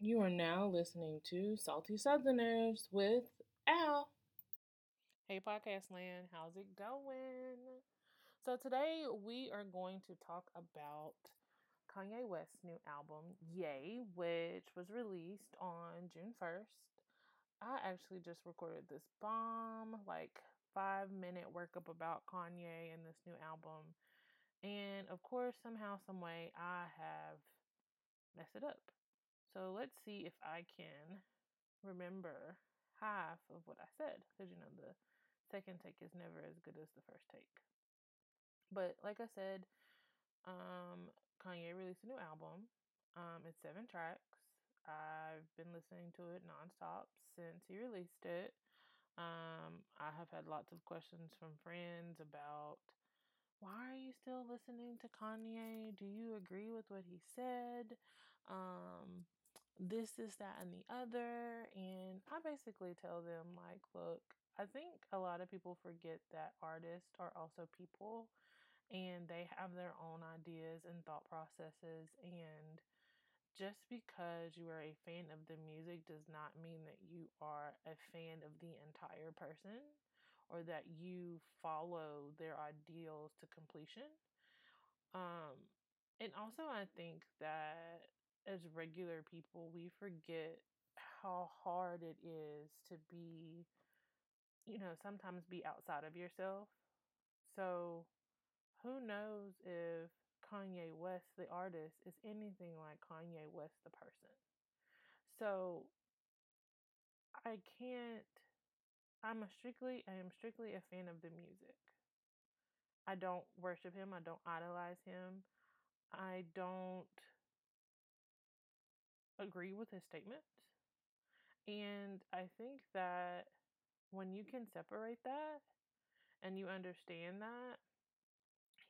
You are now listening to Salty Southerners with Al. Hey, Podcast Land, how's it going? So, today we are going to talk about Kanye West's new album, Ye, which was released on June 1st. I actually just recorded this bomb, like five minute workup about Kanye and this new album. And of course, somehow, some way, I have messed it up. So let's see if I can remember half of what I said. Because, you know, the second take is never as good as the first take. But like I said, um, Kanye released a new album. Um, it's seven tracks. I've been listening to it nonstop since he released it. Um, I have had lots of questions from friends about why are you still listening to Kanye? Do you agree with what he said? Um, this, is that, and the other. And I basically tell them, like, look, I think a lot of people forget that artists are also people and they have their own ideas and thought processes. And just because you are a fan of the music does not mean that you are a fan of the entire person or that you follow their ideals to completion. Um, and also, I think that as regular people, we forget how hard it is to be, you know, sometimes be outside of yourself. So, who knows if Kanye West, the artist, is anything like Kanye West, the person? So, I can't. I'm a strictly. I am strictly a fan of the music. I don't worship him. I don't idolize him. I don't agree with his statement. And I think that when you can separate that and you understand that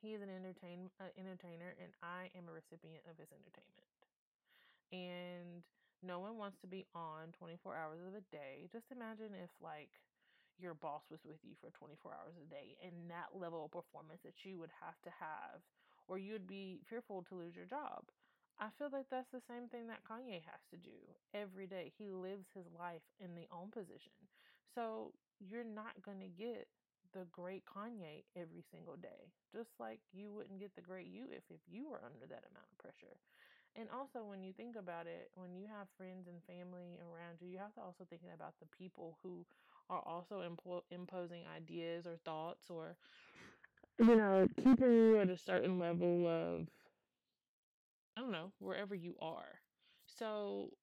he is an entertain uh, entertainer and I am a recipient of his entertainment. And no one wants to be on 24 hours of a day. Just imagine if like your boss was with you for 24 hours a day and that level of performance that you would have to have or you'd be fearful to lose your job. I feel like that's the same thing that Kanye has to do every day. He lives his life in the own position. So you're not going to get the great Kanye every single day. Just like you wouldn't get the great you if, if you were under that amount of pressure. And also, when you think about it, when you have friends and family around you, you have to also think about the people who are also impo- imposing ideas or thoughts or, you know, keeping you at a certain level of, I don't know, wherever you are. So,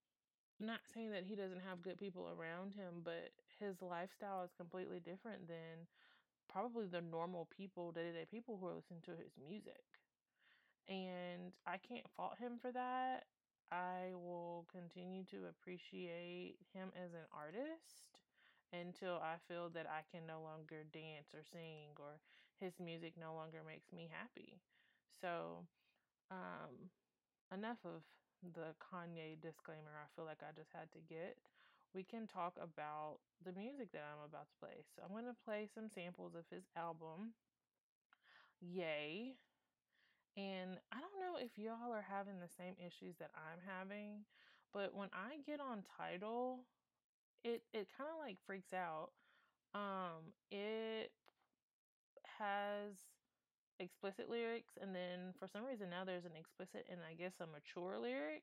not saying that he doesn't have good people around him, but his lifestyle is completely different than probably the normal people, day to day people who are listening to his music. And I can't fault him for that. I will continue to appreciate him as an artist until I feel that I can no longer dance or sing or his music no longer makes me happy. So, um, enough of the Kanye disclaimer I feel like I just had to get. We can talk about the music that I'm about to play. So, I'm going to play some samples of his album, Ye. And I don't know if y'all are having the same issues that I'm having, but when I get on Tidal, it it kind of like freaks out. Um it has explicit lyrics and then for some reason now there's an explicit and I guess a mature lyric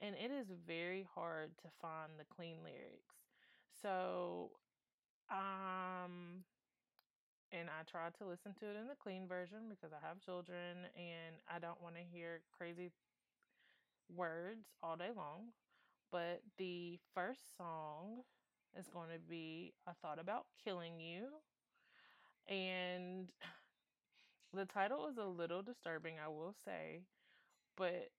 and it is very hard to find the clean lyrics. So um and I tried to listen to it in the clean version because I have children and I don't want to hear crazy words all day long. But the first song is going to be I Thought About Killing You. And the title is a little disturbing, I will say, but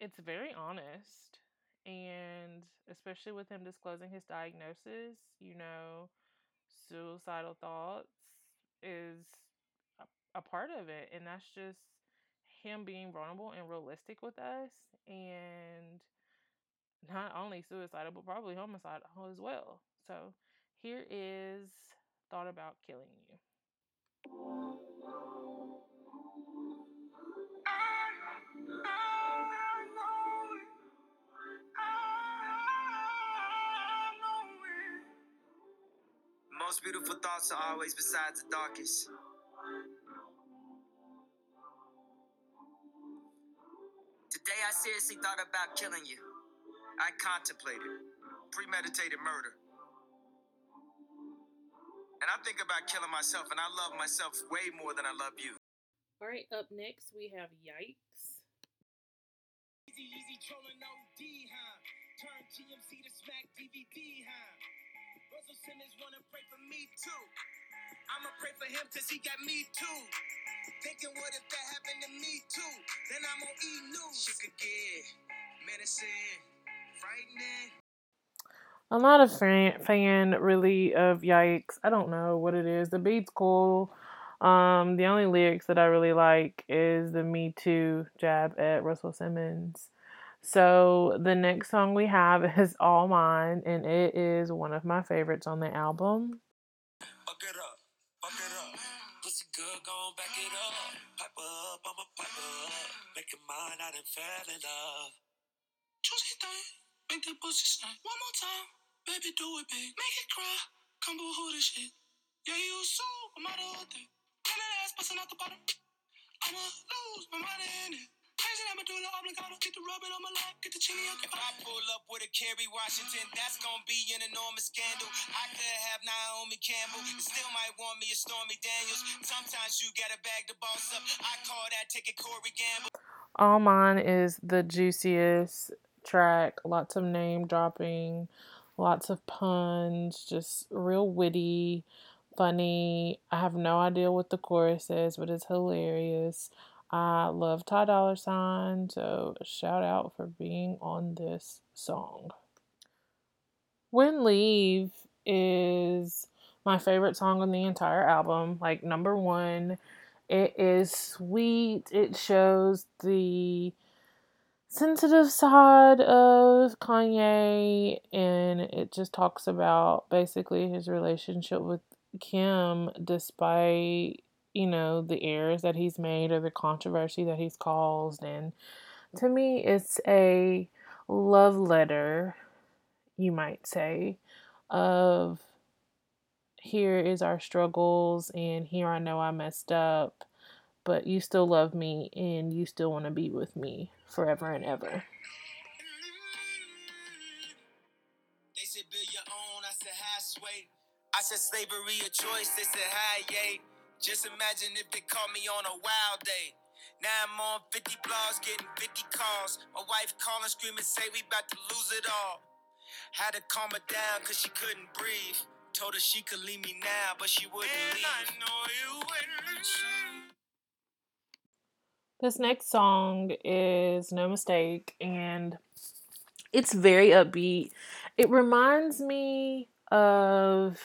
it's very honest. and especially with him disclosing his diagnosis, you know, suicidal thoughts is a, a part of it, and that's just him being vulnerable and realistic with us, and not only suicidal but probably homicidal as well. So here is thought about killing you. Most beautiful thoughts are always besides the darkest. Today I seriously thought about killing you. I contemplated premeditated murder. And I think about killing myself, and I love myself way more than I love you. All right, up next we have Yikes. Easy, easy, trolling OD, huh? Turn TMZ to smack DVD, huh? Russell Simmons wanna pray for me too. I'ma pray for him cause he got me too. Thinking what if that happened to me too? Then I'm on E News. Shit could get menacing, frightening. I'm not a fan, fan really of Yikes. I don't know what it is. The beat's cool. Um, the only lyrics that I really like is the Me Too jab at Russell Simmons. So the next song we have is All Mine, and it is one of my favorites on the album. Fuck it up, fuck it up. Pussy good, gon' back it up. Pipe up, I'ma pipe up. Make it mine, I done fell in love. Juicy thing, make that pussy sing. One more time, baby, do it big. Make it cry, come boo who this shit. Yeah, you so, I'm out of whole thing. Pin that ass busting out the bottom. I'ma lose my mind in it. Crazy, I'ma do a obligado. Get the rubbing on my lap, get the chili up. If I pull up with a Kerry Washington, that's gonna be an enormous scandal. I could have Naomi Campbell, still might want me a Stormy Daniels. Sometimes you gotta bag the boss up. I call that taking Corey Gamble. All Mine is the juiciest track. Lots of name dropping, lots of puns, just real witty, funny. I have no idea what the chorus is, but it's hilarious. I love Ty Dolla Sign, so shout out for being on this song. Wouldn't Leave is my favorite song on the entire album, like number one. It is sweet. It shows the sensitive side of Kanye and it just talks about basically his relationship with Kim despite you know the errors that he's made or the controversy that he's caused. And to me it's a love letter you might say of here is our struggles and here I know I messed up but you still love me and you still want to be with me forever and ever. They said build your own. I said. I said slavery a choice. They said hi, yay. Just imagine if they caught me on a wild day. Now I'm on 50 blogs, getting 50 calls. My wife calling, screaming, say we about to lose it all. Had to calm her down cause she couldn't breathe. Told her she could leave me now, but she wouldn't and leave. I know you wouldn't. This next song is No Mistake and it's very upbeat. It reminds me of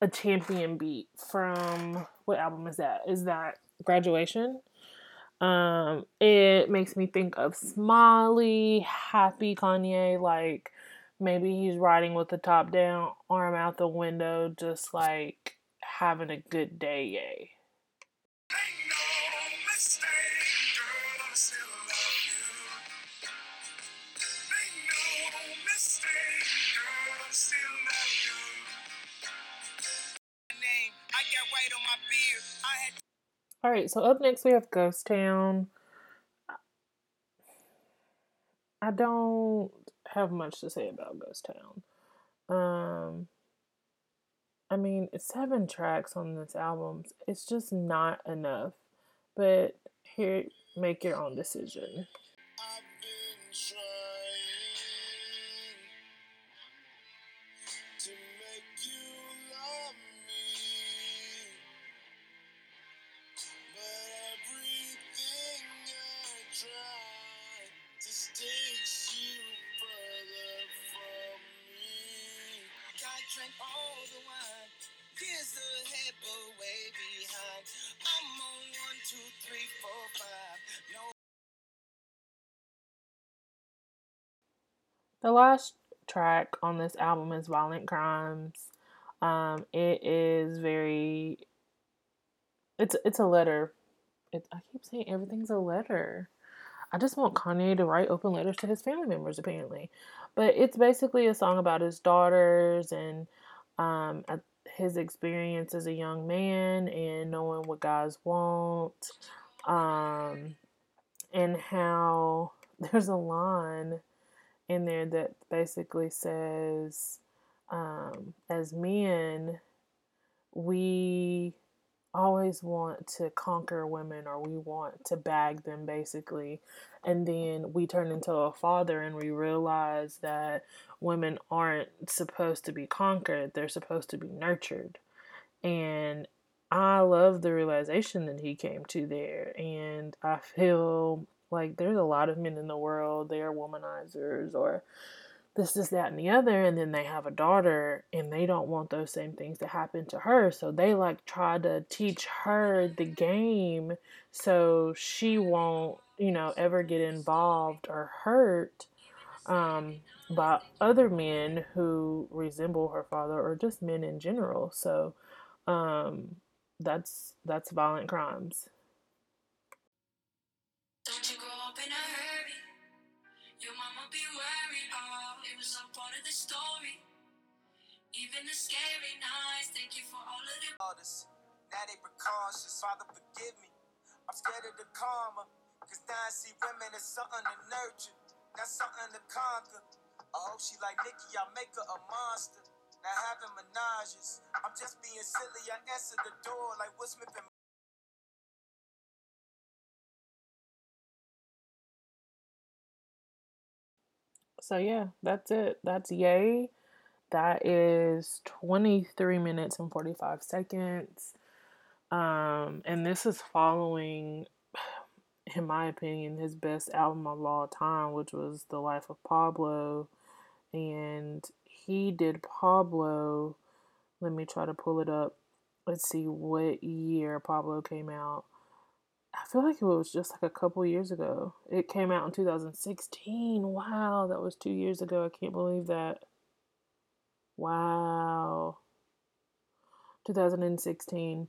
a champion beat from what album is that? Is that Graduation? Um, it makes me think of Smiley, happy Kanye, like maybe he's riding with the top down, arm out the window, just like having a good day, yay. All right, so up next we have Ghost Town. I don't have much to say about Ghost Town. Um, I mean, seven tracks on this album. It's just not enough. But here, make your own decision. Two, three, four, five. No. The last track on this album is Violent Crimes. Um, it is very it's it's a letter. It, I keep saying everything's a letter. I just want Kanye to write open letters to his family members, apparently. But it's basically a song about his daughters and um, his experience as a young man and knowing what guys want. Um, and how there's a line in there that basically says, um, as men, we always want to conquer women or we want to bag them basically. And then we turn into a father and we realize that women aren't supposed to be conquered they're supposed to be nurtured. And i love the realization that he came to there and i feel like there's a lot of men in the world they're womanizers or this, this, that, and the other, and then they have a daughter and they don't want those same things to happen to her. So they like try to teach her the game so she won't, you know, ever get involved or hurt um, by other men who resemble her father or just men in general. So um, that's that's violent crimes. Even some oh, part of the story. Even the scary nights, thank you for all of the Now they precautious, Father forgive me. I'm scared of the karma. Cause now I see women as something to nurture, not something to conquer. I hope she like Nikki, I make her a monster. Now having menages. I'm just being silly, I answer the door like Will Smith and So yeah, that's it. That's Ye. That is 23 minutes and 45 seconds. Um, and this is following, in my opinion, his best album of all time, which was The Life of Pablo. And he did Pablo. Let me try to pull it up. Let's see what year Pablo came out. I feel like it was just like a couple years ago. It came out in 2016. Wow, that was two years ago. I can't believe that. Wow. 2016.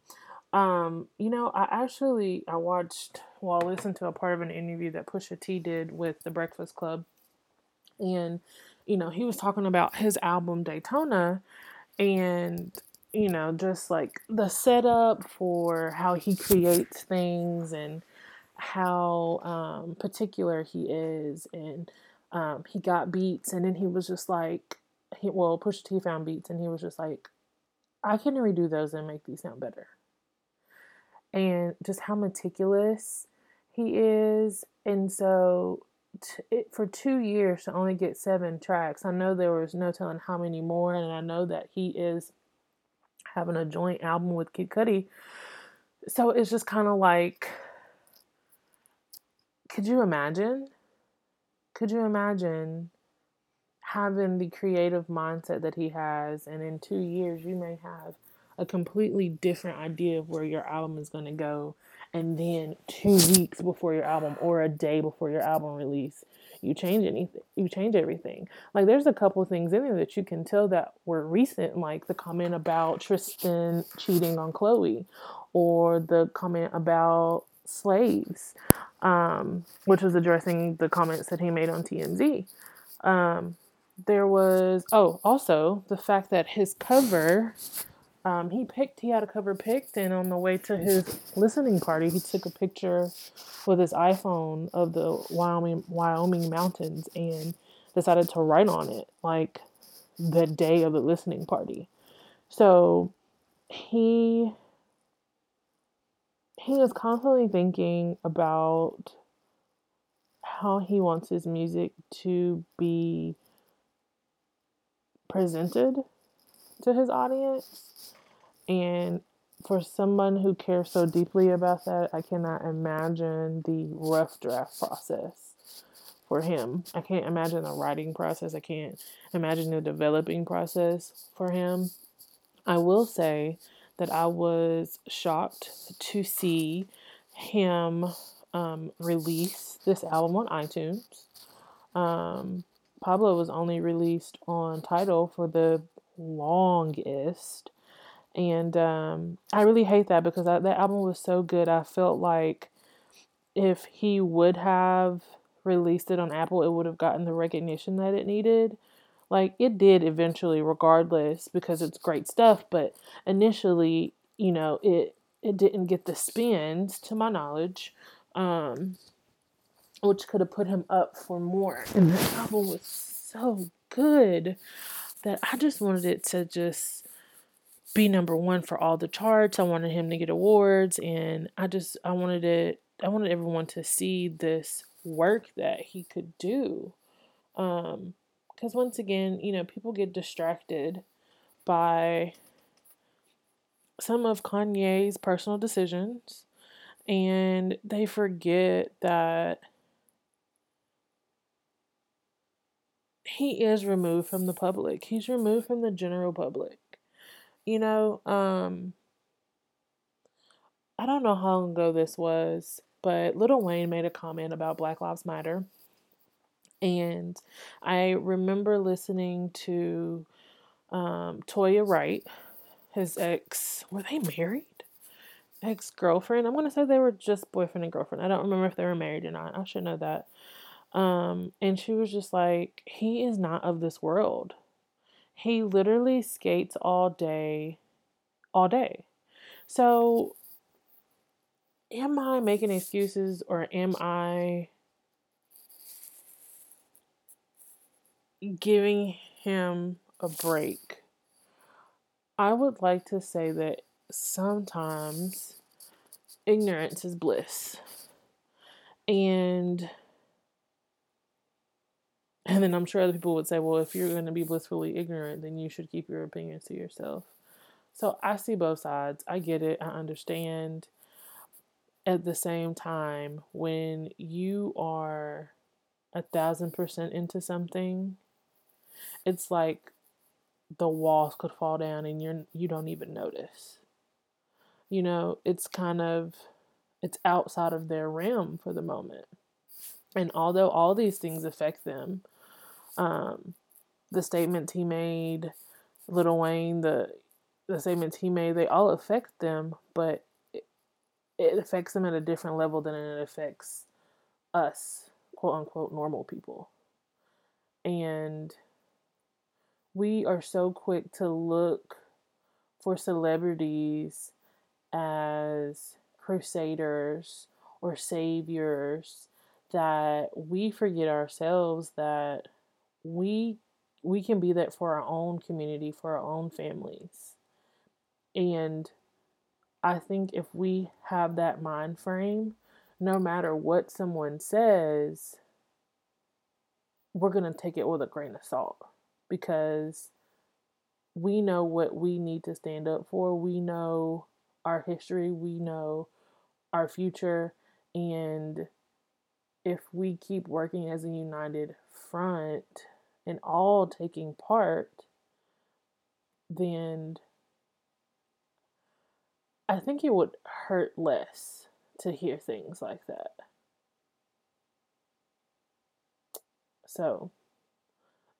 Um, you know, I actually I watched well, I listened to a part of an interview that Pusha T did with the Breakfast Club. And, you know, he was talking about his album Daytona and you know, just like the setup for how he creates things and how um, particular he is. And um, he got beats, and then he was just like, he well Pusha T found beats and he was just like, I can redo those and make these sound better. And just how meticulous he is, and so t- it, for two years to only get seven tracks. I know there was no telling how many more, and I know that he is having a joint album with Kid Cudi. So it's just kind of like, could you imagine? Could you imagine having the creative mindset that he has, and in two years, you may have a completely different idea of where your album is going to go. And then two weeks before your album, or a day before your album release, you change anything. You change everything. Like there's a couple things in there that you can tell that were recent, like the comment about Tristan cheating on Khloe or the comment about slaves, um, which was addressing the comments that he made on TMZ. Um, there was oh also the fact that his cover um, he picked he had a cover picked and on the way to his listening party he took a picture with his iphone of the wyoming wyoming mountains and decided to write on it like the day of the listening party so he he is constantly thinking about how he wants his music to be presented to his audience. And for someone who cares so deeply about that, I cannot imagine the rough draft process for him. I can't imagine the writing process. I can't imagine the developing process for him. I will say that I was shocked to see him um, release this album on iTunes. Um, Pablo was only released on Tidal for the longest. And um, I really hate that because that album was so good. I felt like if he would have released it on Apple, it would have gotten the recognition that it needed. Like it did eventually, regardless, because it's great stuff. But initially, you know, it it didn't get the spins, to my knowledge, um, which could have put him up for more. And the album was so good that I just wanted it to just be number one for all the charts. I wanted him to get awards, and I just I wanted it. I wanted everyone to see this work that he could do. Um, because once again, you know, people get distracted by some of Kanye's personal decisions and they forget that he is removed from the public. He's removed from the general public. You know, um I don't know how long ago this was, but Lil Wayne made a comment about Black Lives Matter. And I remember listening to um, Toya Wright, his ex. Were they married? Ex girlfriend. I'm gonna say they were just boyfriend and girlfriend. I don't remember if they were married or not. I should know that. Um, and she was just like, he is not of this world. He literally skates all day, all day. So, am I making excuses or am I giving him a break? I would like to say that sometimes ignorance is bliss. And and then I'm sure other people would say, well, if you're going to be blissfully ignorant, then you should keep your opinions to yourself. So I see both sides. I get it. I understand. At the same time, when you are a thousand percent into something, it's like the walls could fall down and you're you don't even notice. You know, it's kind of it's outside of their realm for the moment. And although all these things affect them, um, the statements he made, Lil Wayne, the the statements he made, they all affect them, but it, it affects them at a different level than it affects us, quote unquote, normal people. And we are so quick to look for celebrities as crusaders or saviors that we forget ourselves that we we can be that for our own community, for our own families. And I think if we have that mind frame, no matter what someone says, we're going to take it with a grain of salt because we know what we need to stand up for. We know our history, we know our future, and if we keep working as a united front, and all taking part, then I think it would hurt less to hear things like that. So,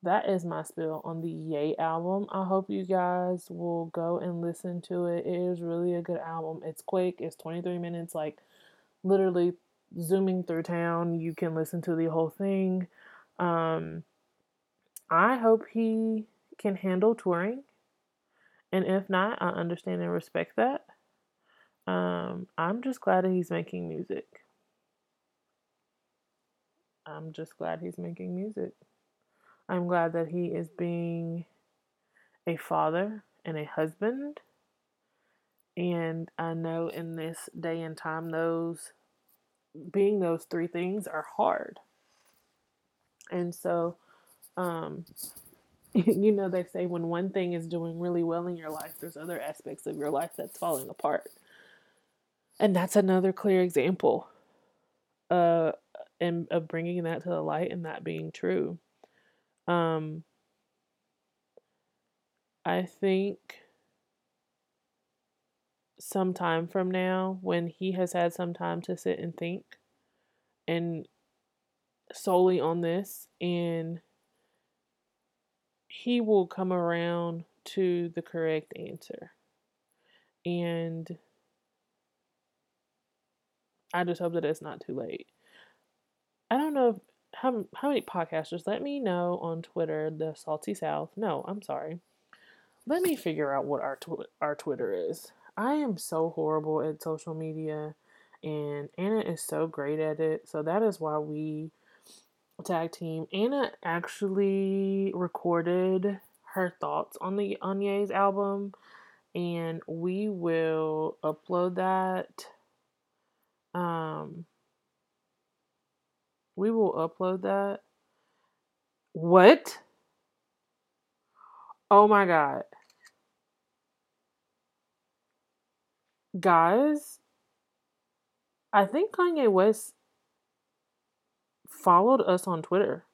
that is my spill on the Ye album. I hope you guys will go and listen to it. It is really a good album. It's quick, it's 23 minutes, like literally zooming through town. You can listen to the whole thing. Um, I hope he can handle touring. And if not, I understand and respect that. Um, I'm just glad that he's making music. I'm just glad he's making music. I'm glad that he is being a father and a husband. And I know in this day and time, those being those three things are hard. And so um, you know, they say when one thing is doing really well in your life, there's other aspects of your life that's falling apart. And that's another clear example. Uh, and of bringing that to the light and that being true. Um, I think some time from now, when he has had some time to sit and think and solely on this, and he will come around to the correct answer. And I just hope that it's not too late. I don't know if, how how many podcasters. Let me know on Twitter, the Salty South. No, I'm sorry. Let me figure out what our tw- our Twitter is. I am so horrible at social media, and Anna is so great at it. So that is why we tag team. Anna actually recorded her thoughts on the Anye's album, and we will upload that. Um, we will upload that. What? Oh my god. Guys, I think Kanye West followed us on Twitter.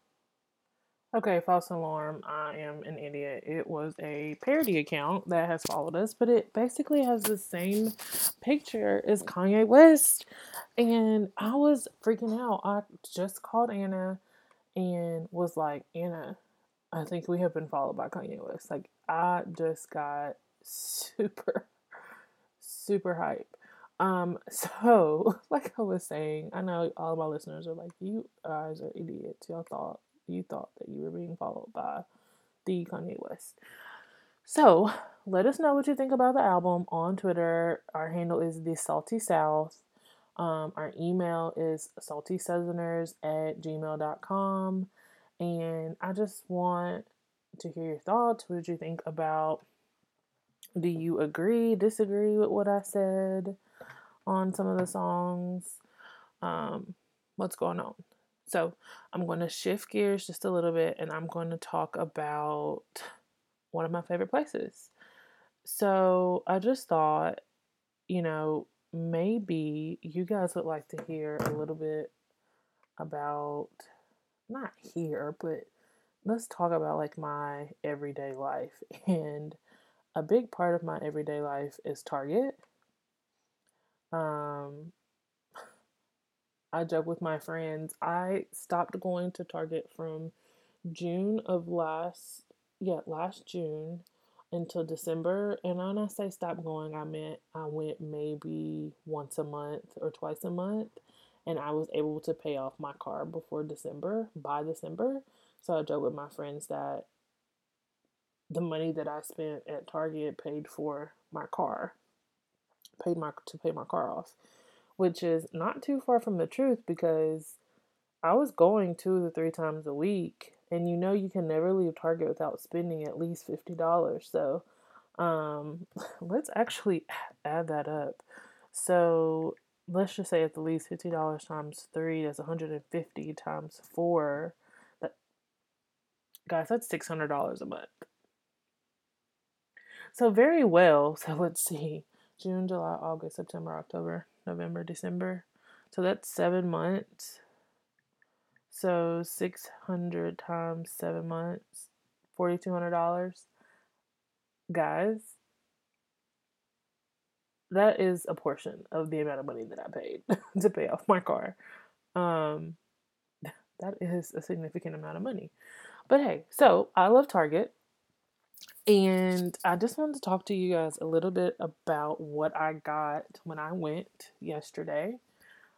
Okay, false alarm. I am an idiot. It was a parody account that has followed us, but it basically has the same picture as Kanye West. And I was freaking out. I just called Anna and was like, Anna, I think we have been followed by Kanye West. Like, I just got super, super hype. Um, so like I was saying, I know all of my listeners are like, you guys are idiots. Y'all thought you thought that you were being followed by the Kanye West. So let us know what you think about the album on Twitter. Our handle is the Salty South. Um, our email is saltysoutherners at gmail.com. And I just want to hear your thoughts. What did you think about? Do you agree, disagree with what I said on some of the songs? Um, what's going on? So I'm going to shift gears just a little bit and I'm going to talk about one of my favorite places. So I just thought, you know, maybe you guys would like to hear a little bit about, not here, but let's talk about like my everyday life. And a big part of my everyday life is Target. Um, I joke with my friends. I stopped going to Target from June of last, yeah, last June until December. And when I say stop going, I meant I went maybe once a month or twice a month. And I was able to pay off my car before December, by December. So I joke with my friends that the money that I spent at Target paid for my car, paid my to pay my car off which is not too far from the truth because I was going two to three times a week, and you know you can never leave Target without spending at least fifty dollars. So, um, let's actually add that up. So let's just say at the least fifty dollars times three, that's one hundred and fifty times four. That guys, that's six hundred dollars a month. So very well. So let's see. June, July, August, September, October, November, December. So that's seven months. So 600 times seven months, $4,200. Guys, that is a portion of the amount of money that I paid to pay off my car. Um, that is a significant amount of money. But hey, so I love Target. And I just wanted to talk to you guys a little bit about what I got when I went yesterday.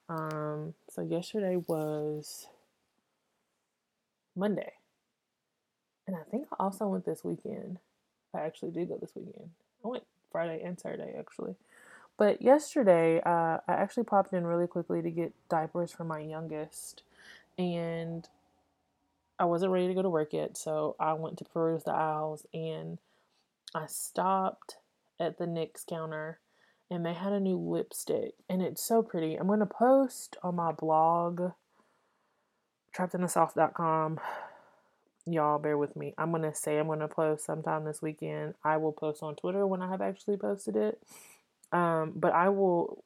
Um, so yesterday was Monday. And I think I also went this weekend. I actually did go this weekend. I went Friday and Saturday actually. But yesterday, uh, I actually popped in really quickly to get diapers for my youngest. And I wasn't ready to go to work yet, so I went to peruse the aisles and I stopped at the NYX counter and they had a new lipstick and it's so pretty. I'm going to post on my blog trappedinthesouth.com. Y'all bear with me. I'm going to say I'm going to post sometime this weekend. I will post on Twitter when I have actually posted it. Um, but I will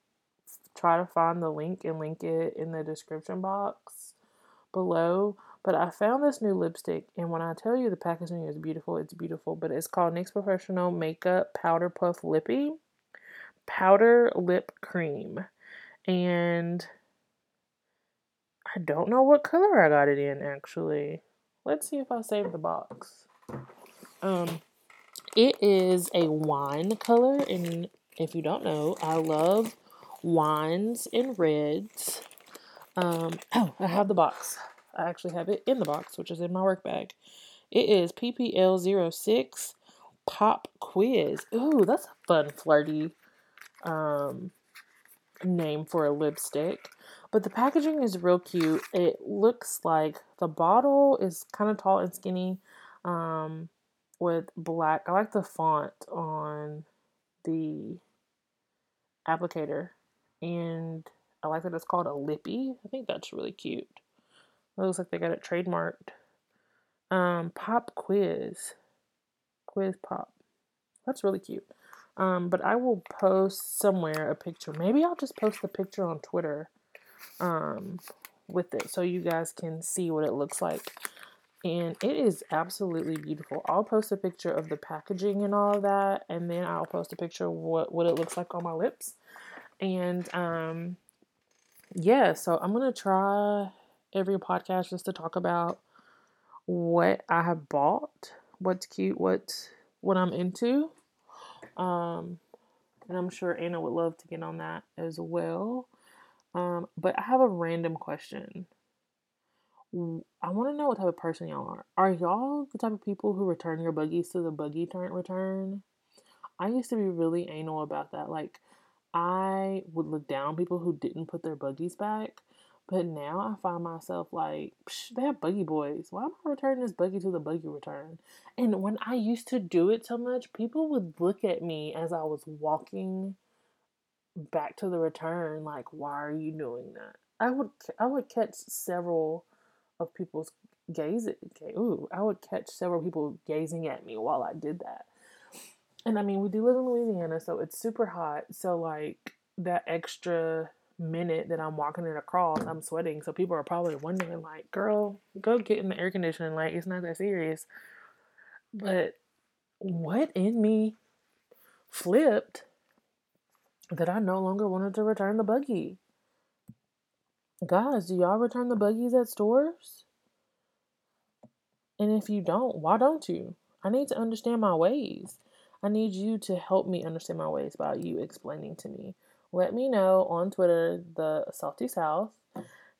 try to find the link and link it in the description box below. But I found this new lipstick, and when I tell you the packaging is beautiful, it's beautiful. But it's called NYX Professional Makeup Powder Puff Lippie Powder Lip Cream. And I don't know what color I got it in actually. Let's see if I saved the box. Um, it is a wine color, and if you don't know, I love wines and reds. Um, oh, I have the box. I actually have it in the box, which is in my work bag. It is PPL06 Pop Quiz. Ooh, that's a fun, flirty um, name for a lipstick. But the packaging is real cute. It looks like the bottle is kind of tall and skinny um, with black. I like the font on the applicator. And I like that it's called a lippie. I think that's really cute. It looks like they got it trademarked. Um, pop quiz. Quiz pop. That's really cute. Um, but I will post somewhere a picture. Maybe I'll just post the picture on Twitter um, with it so you guys can see what it looks like. And it is absolutely beautiful. I'll post a picture of the packaging and all of that, and then I'll post a picture of what, what it looks like on my lips. And um, yeah, so I'm gonna try every podcast just to talk about what I have bought, what's cute, what's what I'm into. Um, and I'm sure Anna would love to get on that as well. Um, but I have a random question. I want to know what type of person y'all are. Are y'all the type of people who return your buggies to the buggy turn return? I used to be really anal about that. Like, I would look down people who didn't put their buggies back. But now I find myself like, they have buggy boys. Why am I returning this buggy to the buggy return? And when I used to do it so much, people would look at me as I was walking back to the return, like, why are you doing that? I would I would catch several of people's gaze. Ooh, I would catch several people gazing at me while I did that. And I mean, we do live in Louisiana, so it's super hot. So like that extra minute that I'm walking it across, I'm sweating. So people are probably wondering, like, girl, go get in the air conditioning. Like, it's not that serious. But what in me flipped that I no longer wanted to return the buggy? Guys, do y'all return the buggies at stores? And if you don't, why don't you? I need to understand my ways. I need you to help me understand my ways by you explaining to me let me know on Twitter, the Salty South,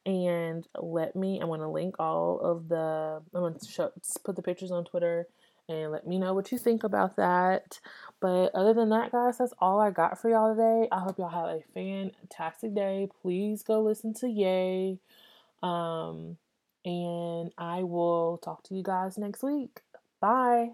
and let me. I'm to link all of the. I'm to show, put the pictures on Twitter and let me know what you think about that. But other than that, guys, that's all I got for y'all today. I hope y'all have a fantastic day. Please go listen to Ye. Um, and I will talk to you guys next week. Bye.